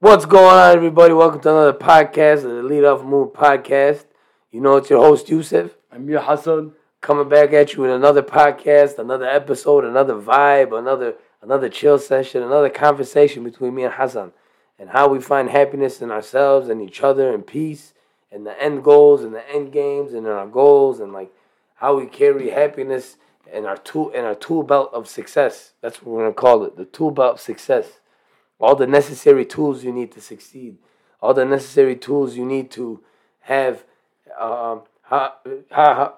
What's going on, everybody? Welcome to another podcast of the Lead Off Moon podcast. You know, it's your host, Yusuf, I'm your Hassan. coming back at you with another podcast, another episode, another vibe, another another chill session, another conversation between me and Hassan, and how we find happiness in ourselves and each other and peace, and the end goals and the end games and in our goals, and like how we carry happiness in our tool in our tool belt of success. That's what we're gonna call it, the tool belt of success all the necessary tools you need to succeed, all the necessary tools you need to have, um, how, how, how,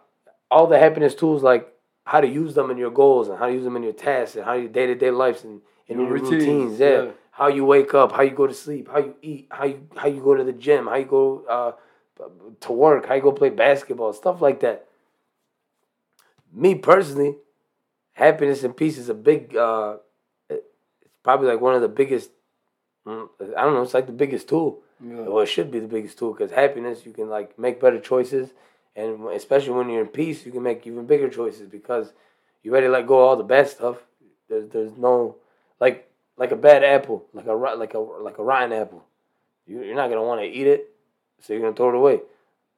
all the happiness tools like how to use them in your goals and how to use them in your tasks and how your day to day lives and in your, Your routines. routines, yeah. yeah. how you wake up, how you go to sleep, how you eat, how you how you go to the gym, how you go uh, to work, how you go play basketball, stuff like that. Me personally, happiness and peace is a big. Uh, it's probably like one of the biggest. Mm, I don't know. It's like the biggest tool. Yeah. Well, it should be the biggest tool because happiness, you can like make better choices, and especially when you're in peace, you can make even bigger choices because you ready to let go of all the bad stuff. There's there's no like like a bad apple, like a like a like a rotten apple. You, you're not gonna want to eat it, so you're gonna throw it away.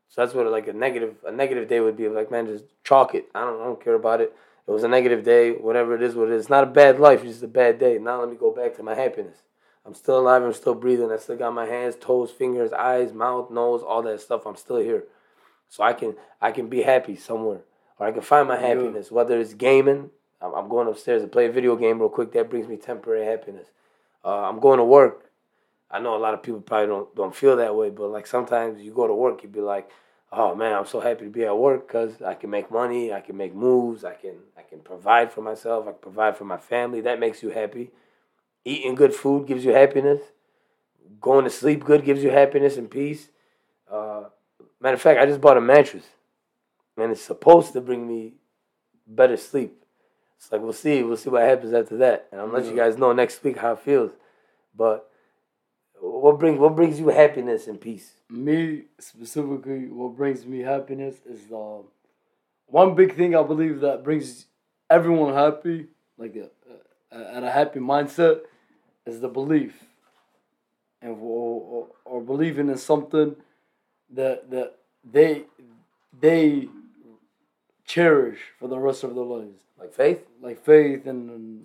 So that's what like a negative a negative day would be like. Man, just chalk it. I don't I don't care about it. It was a negative day, whatever it is, what it is. It's not a bad life. It's just a bad day. Now let me go back to my happiness. I'm still alive. I'm still breathing. I still got my hands, toes, fingers, eyes, mouth, nose, all that stuff. I'm still here, so I can I can be happy somewhere, or I can find my happiness. Whether it's gaming, I'm, I'm going upstairs to play a video game real quick. That brings me temporary happiness. Uh, I'm going to work. I know a lot of people probably don't don't feel that way, but like sometimes you go to work, you'd be like, "Oh man, I'm so happy to be at work because I can make money, I can make moves, I can I can provide for myself, I can provide for my family. That makes you happy. Eating good food gives you happiness. Going to sleep good gives you happiness and peace. Uh, matter of fact, I just bought a mattress, and it's supposed to bring me better sleep. It's like we'll see, we'll see what happens after that, and I'll let you guys know next week how it feels. But what brings what brings you happiness and peace? Me specifically, what brings me happiness is um, one big thing I believe that brings everyone happy, like a, a, and a happy mindset, is the belief, and or, or, or believing in something that that they they cherish for the rest of their lives. Like faith. like faith and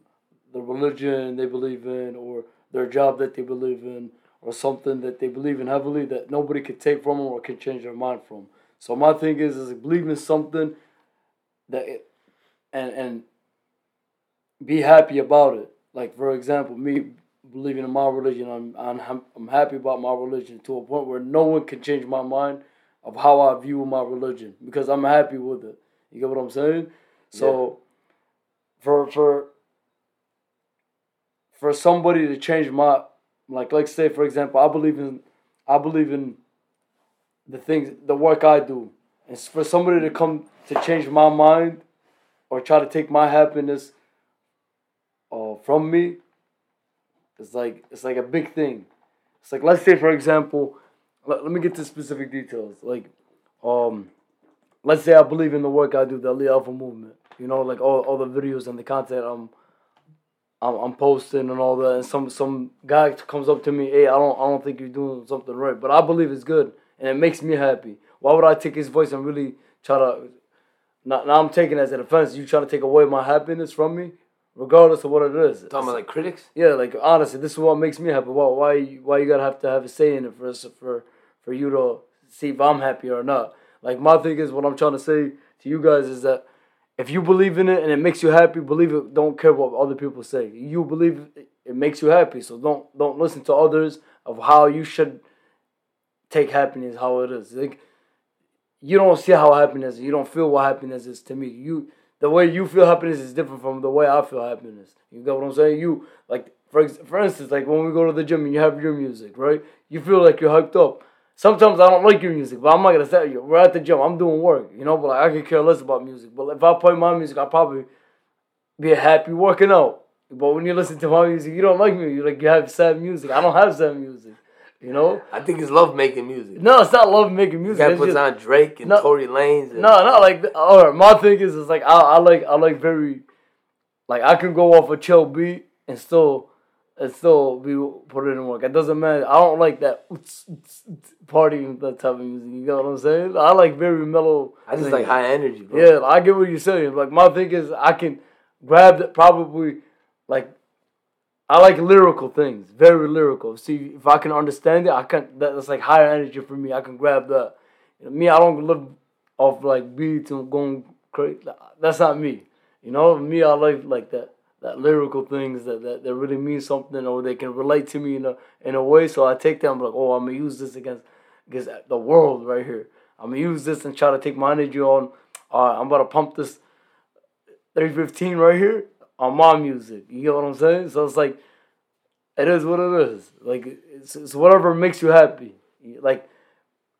the religion they believe in or their job that they believe in or something that they believe in heavily that nobody could take from them or can change their mind from. So my thing is is believe in something that it, and and be happy about it. Like for example, me believing in my religion, I'm I'm I'm happy about my religion to a point where no one can change my mind of how I view my religion because I'm happy with it. You get what I'm saying? So for for for somebody to change my like let's say for example I believe in I believe in the things the work I do. And for somebody to come to change my mind or try to take my happiness uh, from me it's like it's like a big thing. It's like let's say for example let, let me get to specific details. Like um let's say I believe in the work I do, the Ali Alpha movement. You know, like all, all the videos and the content I'm, I'm I'm posting and all that. And some some guy comes up to me, hey, I don't I don't think you're doing something right, but I believe it's good and it makes me happy. Why would I take his voice and really try to? Now, now I'm taking it as an offense. You trying to take away my happiness from me, regardless of what it is. Talking about like critics. Yeah, like honestly, this is what makes me happy. Why why you- why you gotta have to have a say in it for us for for you to see if I'm happy or not? Like my thing is what I'm trying to say to you guys is that if you believe in it and it makes you happy, believe it. Don't care what other people say. You believe it, it makes you happy, so don't don't listen to others of how you should take happiness how it is. Like you don't see how happiness is. You don't feel what happiness is to me. You the way you feel happiness is different from the way I feel happiness. You get what I'm saying? You like for for instance, like when we go to the gym and you have your music, right? You feel like you're hyped up. Sometimes I don't like your music, but I'm not gonna say you. We're at the gym. I'm doing work, you know. But like, I could care less about music. But if I play my music, I'll probably be happy working out. But when you listen to my music, you don't like me. You like you have sad music. I don't have sad music. You know? I think it's love making music. No, it's not love making music. That puts just- on Drake and No. Tory Lanez. And, no, not like all right. My thing is, is like I, I like I like very, like I can go off a chill beat and still and still be put it in work. It doesn't matter. I don't like that partying that type of music. You know what I'm saying? I like very mellow. I just things. like high energy, bro. Yeah, I get what you're saying. Like my thing is, I can grab that probably like I like lyrical things, very lyrical. See, if I can understand it, I can. That's like higher energy for me. I can grab that. You know, me, I don't live off like beats and going crazy. That's not me. You know, me, I like like that that lyrical things that, that, that really mean something or they can relate to me in a in a way. So I take them like, oh, I'm gonna use this against against the world right here. I'm gonna use this and try to take my energy on. All right, I'm about to pump this 315 right here on my music. You get what I'm saying? So it's like, it is what it is. Like it's, it's whatever makes you happy. Like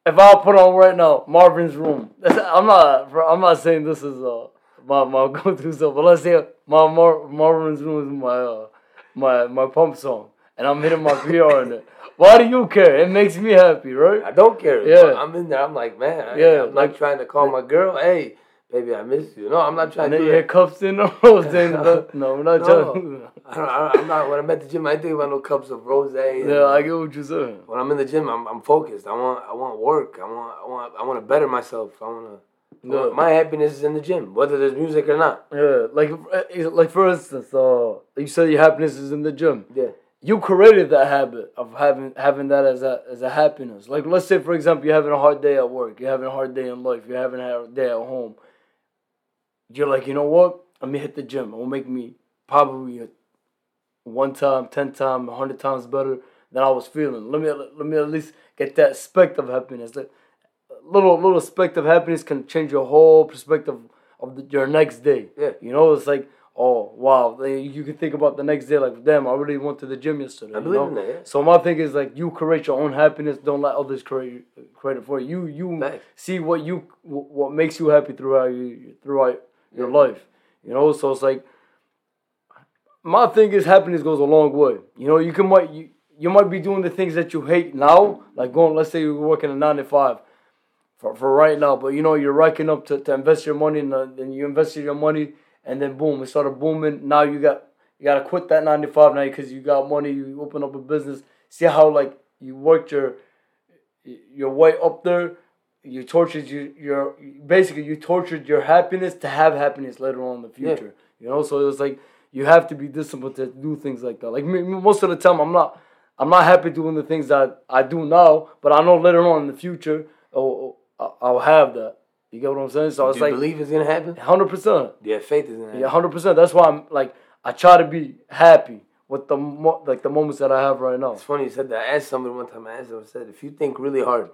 if I put on right now Marvin's Room, I'm not I'm not saying this is uh my my go to stuff. But let's say my Mar- Marvin's Room is my uh, my my pump song, and I'm hitting my PR in it. Why do you care? It makes me happy, right? I don't care. Yeah, I'm in there. I'm like, man. Yeah, I'm like trying to call my girl. Hey, baby, I miss you. No, I'm not trying and to. And then you cups in the rose. no, we're not no, trying. I don't, I'm not. When I'm at the gym, I think about no cups of rose. Yeah, I get what you're saying. When I'm in the gym, I'm, I'm focused. I want I want work. I want I want I want to better myself. I want to yeah. My happiness is in the gym, whether there's music or not. Yeah, like uh, like for instance, uh, you said your happiness is in the gym. Yeah. You created that habit of having having that as a as a happiness. Like let's say for example, you're having a hard day at work, you're having a hard day in life, you're having a hard day at home. You're like, you know what? Let me hit the gym. It will make me probably one time, ten times, a hundred times better than I was feeling. Let me let me at least get that speck of happiness. Like, little little speck of happiness can change your whole perspective of the, your next day. Yeah. You know, it's like, oh wow, you can think about the next day like, damn, I really went to the gym yesterday. I believe know? in that. Yeah. So my thing is like, you create your own happiness. Don't let others create create it for you. You you see what you what makes you happy throughout you throughout your life. You know, so it's like. My thing is happiness goes a long way. You know, you can might you, you might be doing the things that you hate now, like going. Let's say you're working a nine to five for, for right now. But you know, you're racking up to, to invest your money, and then you invested your money, and then boom, it started booming. Now you got you got to quit that 95 now because you got money. You open up a business. See how like you worked your your way up there. You tortured your, your basically you tortured your happiness to have happiness later on in the future. Yeah. You know, so it was like you have to be disciplined to do things like that. Like me, most of the time, I'm not I'm not happy doing the things that I do now, but I know later on in the future, oh, oh I'll have that. You get what I'm saying? So it's like believe it's gonna happen. Hundred percent. Yeah, faith is gonna happen. Yeah, hundred percent. That's why I'm like I try to be happy with the mo- like the moments that I have right now. It's funny you said that. I asked somebody one time. I asked them. I said, if you think really hard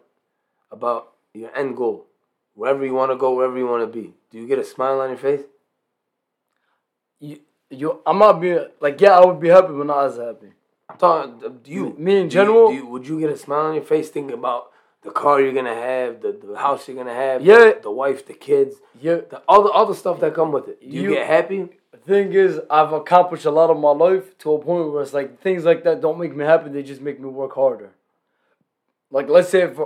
about your end goal, wherever you want to go, wherever you want to be, do you get a smile on your face? You, you, I'm not being like yeah, I would be happy, but not as happy. I'm talking. Uh, do you? Me in general. You, do you, would you get a smile on your face thinking about the car you're gonna have, the, the house you're gonna have, yeah, the, the wife, the kids, yeah, the, all the all the stuff that come with it. Do you, you, get happy? The thing is, I've accomplished a lot of my life to a point where it's like things like that don't make me happy. They just make me work harder. Like let's say if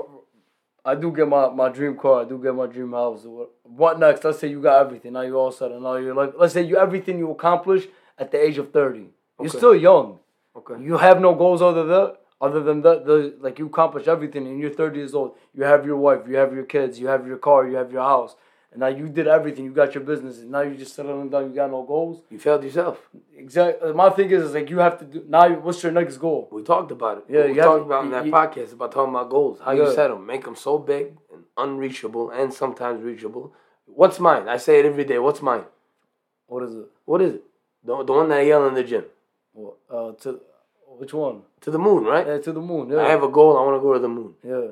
I do get my, my dream car, I do get my dream house. What next? Let's say you got everything. Now you're all set and now you're like, let's say you everything you accomplish at the age of thirty. You're still young. Okay. You have no goals other than. Other than that, the like you accomplish everything and you're 30 years old. You have your wife, you have your kids, you have your car, you have your house. And now you did everything. You got your business. And now you're just settling down. You got no goals. You failed yourself. Exactly. My thing is, is like you have to do now. What's your next goal? We talked about it. Yeah, we talked about in that you, podcast about talking about goals. How yeah. you set them, make them so big and unreachable, and sometimes reachable. What's mine? I say it every day. What's mine? What is it? What is it? The, the one that I yell in the gym. Well, uh, to which one? To the moon, right? Yeah, to the moon. Yeah. I have a goal. I want to go to the moon. Yeah.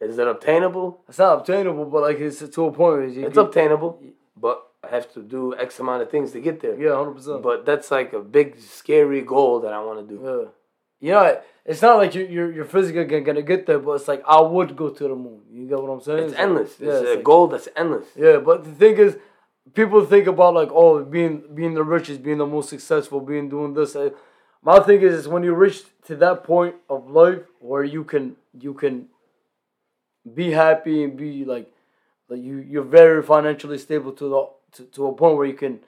Is it obtainable? It's not obtainable, but like it's to a point. it's get, obtainable, but I have to do X amount of things to get there. Yeah, hundred percent. But that's like a big, scary goal that I want to do. Yeah. You know, it's not like you're you're, you're physically gonna get there, but it's like I would go to the moon. You get what I'm saying? It's, it's endless. Like, it's yeah, a like, goal that's endless. Yeah, but the thing is, people think about like oh, being being the richest, being the most successful, being doing this my thing is, is when you reach to that point of life where you can you can be happy and be like like you you're very financially stable to the to, to a point where you can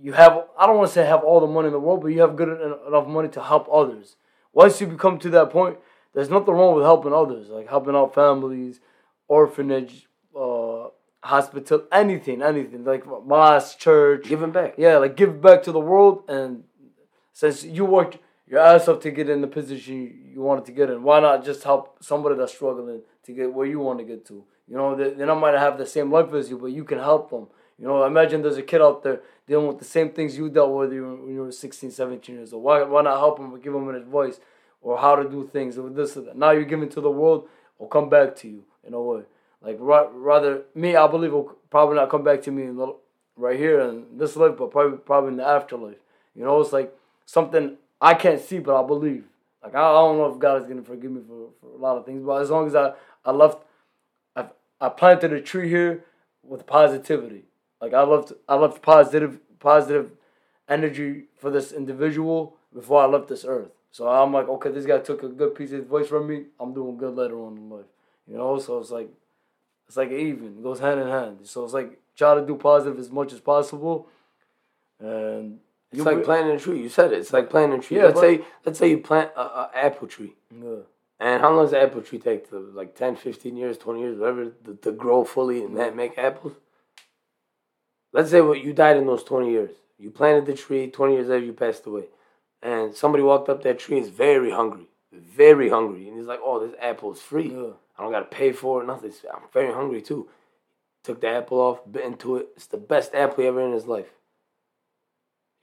you have I don't want to say have all the money in the world, but you have good enough money to help others. Once you become to that point, there's nothing wrong with helping others, like helping out families, orphanage, uh, hospital, anything, anything like mosque, church, giving back. Yeah, like give back to the world. And since you worked your ass off to get in the position you wanted to get in, why not just help somebody that's struggling to get where you want to get to? You know, they, they might have the same life as you, but you can help them. You know, imagine there's a kid out there dealing with the same things you dealt with when you were 16, 17 years old. Why, why not help them or give them an advice or how to do things or this or that? Now you're giving to the world, will come back to you in a way. Like rather me, I believe will probably not come back to me right here in this life, but probably probably in the afterlife. You know, it's like something I can't see, but I believe. Like I, I don't know if God is gonna forgive me for, for a lot of things, but as long as I I left, I I planted a tree here with positivity. Like I left I left positive positive energy for this individual before I left this earth. So I'm like, okay, this guy took a good piece of advice from me. I'm doing good later on in life. You know, so it's like it's like even. It goes hand in hand. So it's like try to do positive as much as possible. And it's like be, planting a tree. You said it. It's like planting a tree. Yeah, let's say let's say you plant a, apple tree. Yeah. And how long does the apple tree take to like 10, 15 years, 20 years, whatever, to, to grow fully and that make apples? Let's say well, you died in those 20 years. You planted the tree, 20 years later you passed away. And somebody walked up that tree and is very hungry. Very hungry. And he's like, oh, this apple is free. Yeah. I don't got to pay for it, nothing. I'm very hungry too. Took the apple off, bit into it. It's the best apple he ever in his life.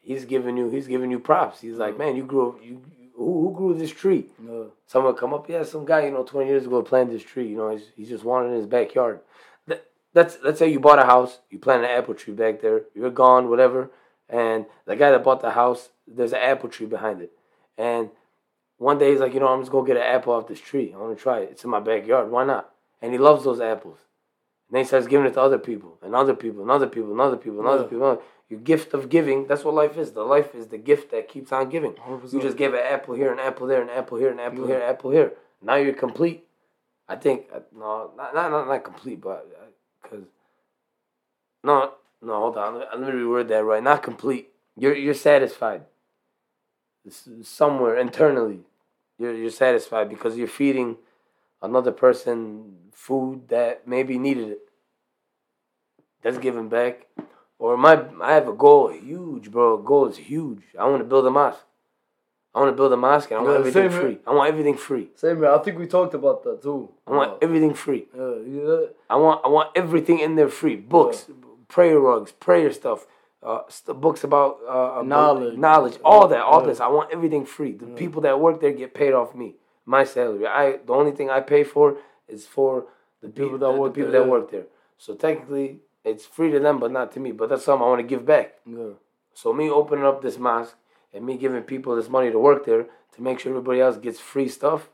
He's giving you, he's giving you props. He's like, man, you grew up, you, who, who grew this tree? No. Someone come up, yeah, some guy, you know, 20 years ago planted this tree. You know, he's, he's just wanted in his backyard. That, that's, let's say you bought a house, you planted an apple tree back there, you're gone, whatever, and the guy that bought the house, there's an apple tree behind it. And one day he's like, you know, I'm just gonna get an apple off this tree. I want to try it. It's in my backyard. Why not? And he loves those apples. And then he starts giving it to other people, and other people, and other people, and other people, and other people. Your gift of giving, that's what life is. The life is the gift that keeps on giving. 100%. You just gave an apple here, an apple there, an apple here, an apple yeah. here, an apple here. Now you're complete. I think, uh, no, not, not, not, not complete, but because, uh, no, no, hold on. Let me reword that right. Not complete. You're, you're satisfied. Somewhere internally you're you're satisfied because you're feeding another person food that maybe needed it. That's giving back. Or my I have a goal, huge, bro. Goal is huge. I want to build a mosque. I want to build a mosque and I want yeah, everything free. I want everything free. Same man. I think we talked about that too. I want uh, everything free. Yeah, yeah. I want I want everything in there free. Books, yeah. prayer rugs, prayer stuff, uh, books about uh, knowledge, knowledge, all that, all this. I want everything free. The people that work there get paid off me, my salary. I the only thing I pay for is for the people that work the people that work there. So technically, it's free to them, but not to me. But that's something I want to give back. Yeah. So me opening up this mosque and me giving people this money to work there to make sure everybody else gets free stuff,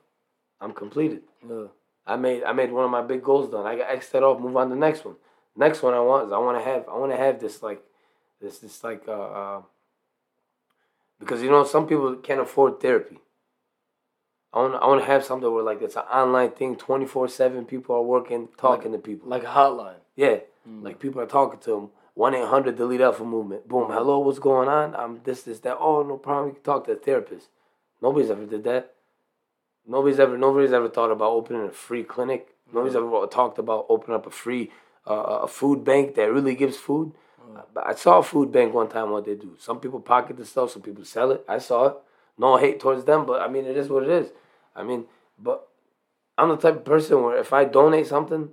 I'm completed. Yeah. I made I made one of my big goals done. I got X that off. Move on to the next one. Next one I want is I want to have I want to have this like this this like uh, uh, because you know some people can't afford therapy. I want I want to have something where like it's an online thing, twenty four seven. People are working, talking like, to people, like a hotline. Yeah, mm. like people are talking to them. One eight hundred delete alpha movement. Boom. Hello, what's going on? I'm this this that. Oh, no problem. You can talk to a therapist. Nobody's ever did that. Nobody's ever nobody's ever thought about opening a free clinic. Nobody's mm. ever talked about opening up a free uh, a food bank that really gives food. I saw a food bank one time what they do. Some people pocket the stuff, some people sell it. I saw it. No hate towards them, but I mean it is what it is. I mean, but I'm the type of person where if I donate something,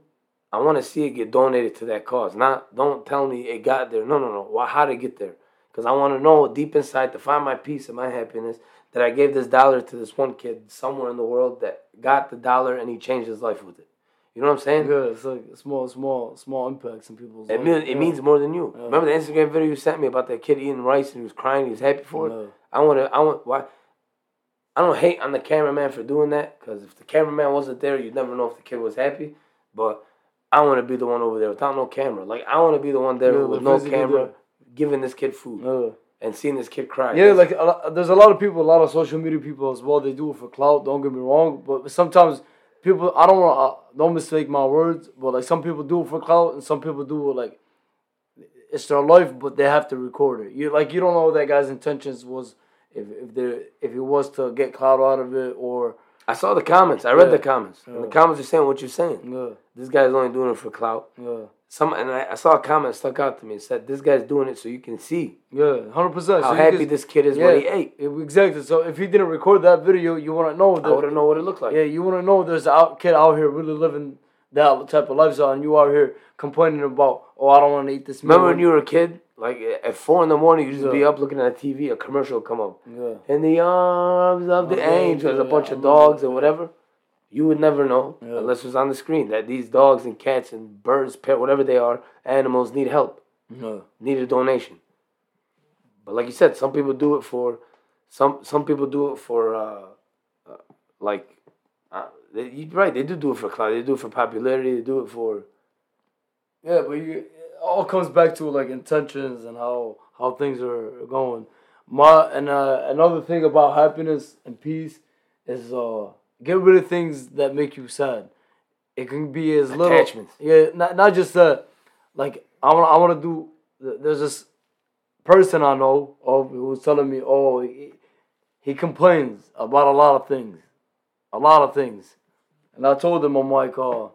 I want to see it get donated to that cause. Not don't tell me it got there. No, no, no. Why? How it get there? Because I want to know deep inside to find my peace and my happiness that I gave this dollar to this one kid somewhere in the world that got the dollar and he changed his life with it. You know what I'm saying? Yeah, it's like small, small, small impacts in people's. It, life. mean, it yeah. means more than you. Yeah. Remember the Instagram video you sent me about that kid eating rice and he was crying. He was happy for it. I want to. I want why. I don't hate on the cameraman for doing that because if the cameraman wasn't there, you'd never know if the kid was happy. But I want to be the one over there without no camera. Like I want to be the one there yeah, with no camera, giving this kid food and seeing this kid cry. Yeah, like a there's a lot of people, a lot of social media people as well. They do it for clout. Don't get me wrong, but sometimes people I don't want uh, don't mistake my words, but like some people do it for clout and some people do it like it's their life, but they have to record it. You like you don't know what that guy's intentions was if if they if it was to get clout out of it or I saw the comments. I read Yeah. the comments. And the comments are saying what you're saying. yeah This guy's only doing it for clout. yeah Some and I, I saw a comment stuck out to me. It said this guy's doing it so you can see yeah hundred percent. how happy this kid is when he ate. exactly. So if he didn't record that video, you want to know I that wouldn't know what it looked like. Yeah, you want to know there's a out, kid out here really living that type of lifestyle, and you out here complaining about, oh, I don't want to eat this. Remember meal." when you were a kid? Like at four in the morning, you just be up looking at a TV, a commercial come up. Yeah, In the arms of the Of the angel, angel, a bunch yeah, of dogs or whatever. You would never know Yeah. unless it was on the screen that these dogs and cats and birds, pet, whatever they are, animals need help, yeah, need a donation. But like you said, some people do it for, some some people do it for, uh, uh, like, uh, they, you're right. They do do it for clout. They do it for popularity. They do it for yeah. But you, all comes back to like intentions and how how things are going. My and uh, another thing about happiness and peace is uh get rid of things that make you sad. It can be as little Attachments. Yeah, not not just that. Like I want I want to do. There's this person I know of who was telling me, oh, he, he complains about a lot of things, a lot of things, and I told him I'm like, uh,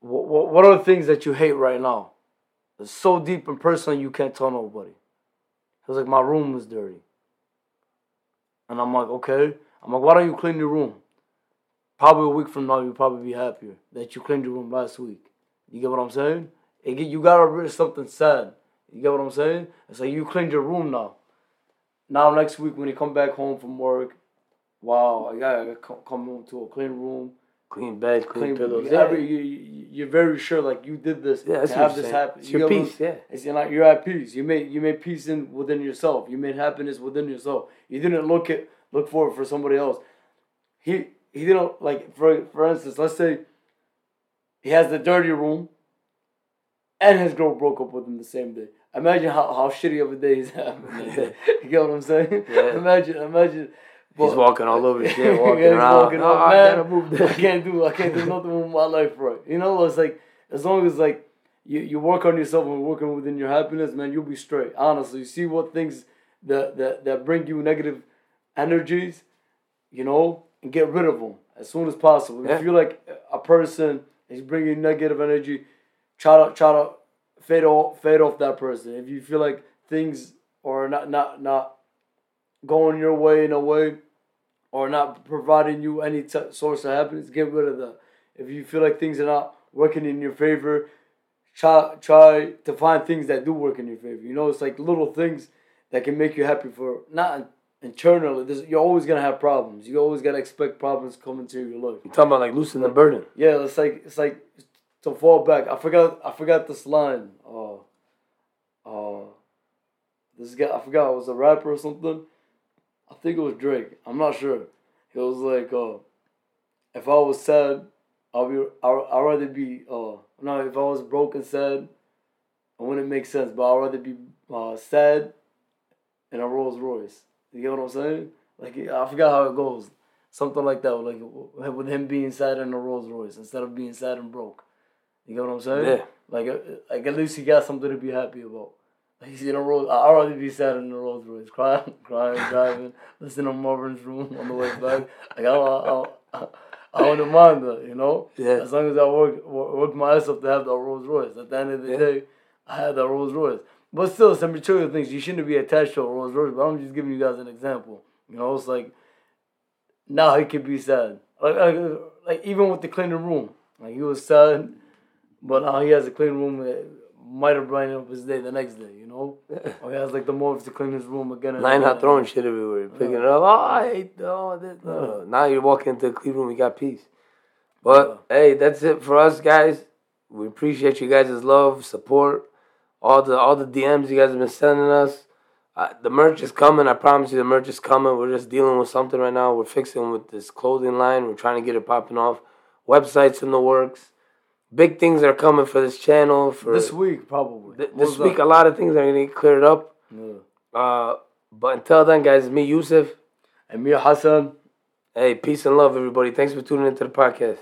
what what are the things that you hate right now? It's so deep and personal you can't tell nobody. He was like, my room is dirty, and I'm like, okay. I'm like, why don't you clean your room? Probably a week from now, you'll probably be happier that you cleaned your room last week. You get what I'm saying? It get, you gotta rid of something sad. You get what I'm saying? It's like you cleaned your room now. Now next week when you come back home from work, wow, I gotta come home to a clean room, clean bed, clean, clean pillows. Yeah, every, you, you're very sure like you did this yeah, that's to have this saying. happen. It's You your get what I'm- peace. Yeah. It's you're like you're at peace. You made you made peace in within yourself. You made happiness within yourself. You didn't look at look for it for somebody else. He he didn't like for for instance, let's say he has the dirty room and his girl broke up with him the same day. Imagine how, how shitty of a day he's having. that you get what I'm saying? Yeah. Imagine imagine He's walking all over the shit, walking Yeah, around. walking "Oh, I man. gotta move I can't do I can't do nothing with my life right. You know, it's like as long as like you, you work on yourself and working within your happiness, man, you'll be straight. Honestly, you see what things that that, that bring you negative energies, you know, and get rid of them as soon as possible. Yeah. If you're like a person is bringing negative energy, try to try to fade off fade off that person. If you feel like things are not not not going your way in a way or not providing you any t- source of happiness, get rid of that. If you feel like things are not working in your favor, try try to find things that do work in your favor. You know, it's like little things that can make you happy for not internally. There's, you're always gonna have problems. You always gotta expect problems coming to your life. You talking about like loosening the burden? Yeah, it's like it's like to fall back. I forgot I forgot this line. Uh, uh, this guy I forgot it was a rapper or something. I think it was Drake. I'm not sure. He was like, uh, if I was sad, I'll be I I'd rather be uh no if I was broke and sad, it wouldn't make sense. But I'd rather be uh, sad in a Rolls Royce. You get what I'm saying? Like I forgot how it goes. Something like that, like with him being sad in a Rolls Royce instead of being sad and broke. You get what I'm saying? Yeah. Like, uh, like at least he got something to be happy about. He's uh, in a Rolls. I'd rather be sad in a Rolls Royce, crying, crying, driving, listening to Marvin's room on the way back. Like I, I, I, I wouldn't mind that, you know. Yeah. As long as I work work, my ass up to have that Rolls Royce. At the end of the Yeah. day, I had that Rolls Royce. But still, some material things you shouldn't be attached to a Rolls Royce. But I'm just giving you guys an example. You know, it's like now he could be sad. Like, like, like even with the cleaning room, like he was sad, but now he has a clean room. That might have brightened up his day the next day. You know, or he has like the motive to clean his room again. and Nine again. not throwing shit everywhere, You're picking it up. Oh, I hate oh, this. No, no. Now you're walking into the clean room, you got peace. But hey, that's it for us, guys. We appreciate you guys' love, support, all the all the DMs you guys have been sending us. Uh, the merch is coming. I promise you, the merch is coming. We're just dealing with something right now. We're fixing with this clothing line. We're trying to get it popping off. Websites in the works. Big things are coming for this channel. For This week, probably. th- What's this week, up? a lot of things are gonna get cleared up. Yeah. Uh, but until then, guys, it's me, Yusuf. And Mir Hassan. Hey, peace and love, everybody. Thanks for tuning into the podcast.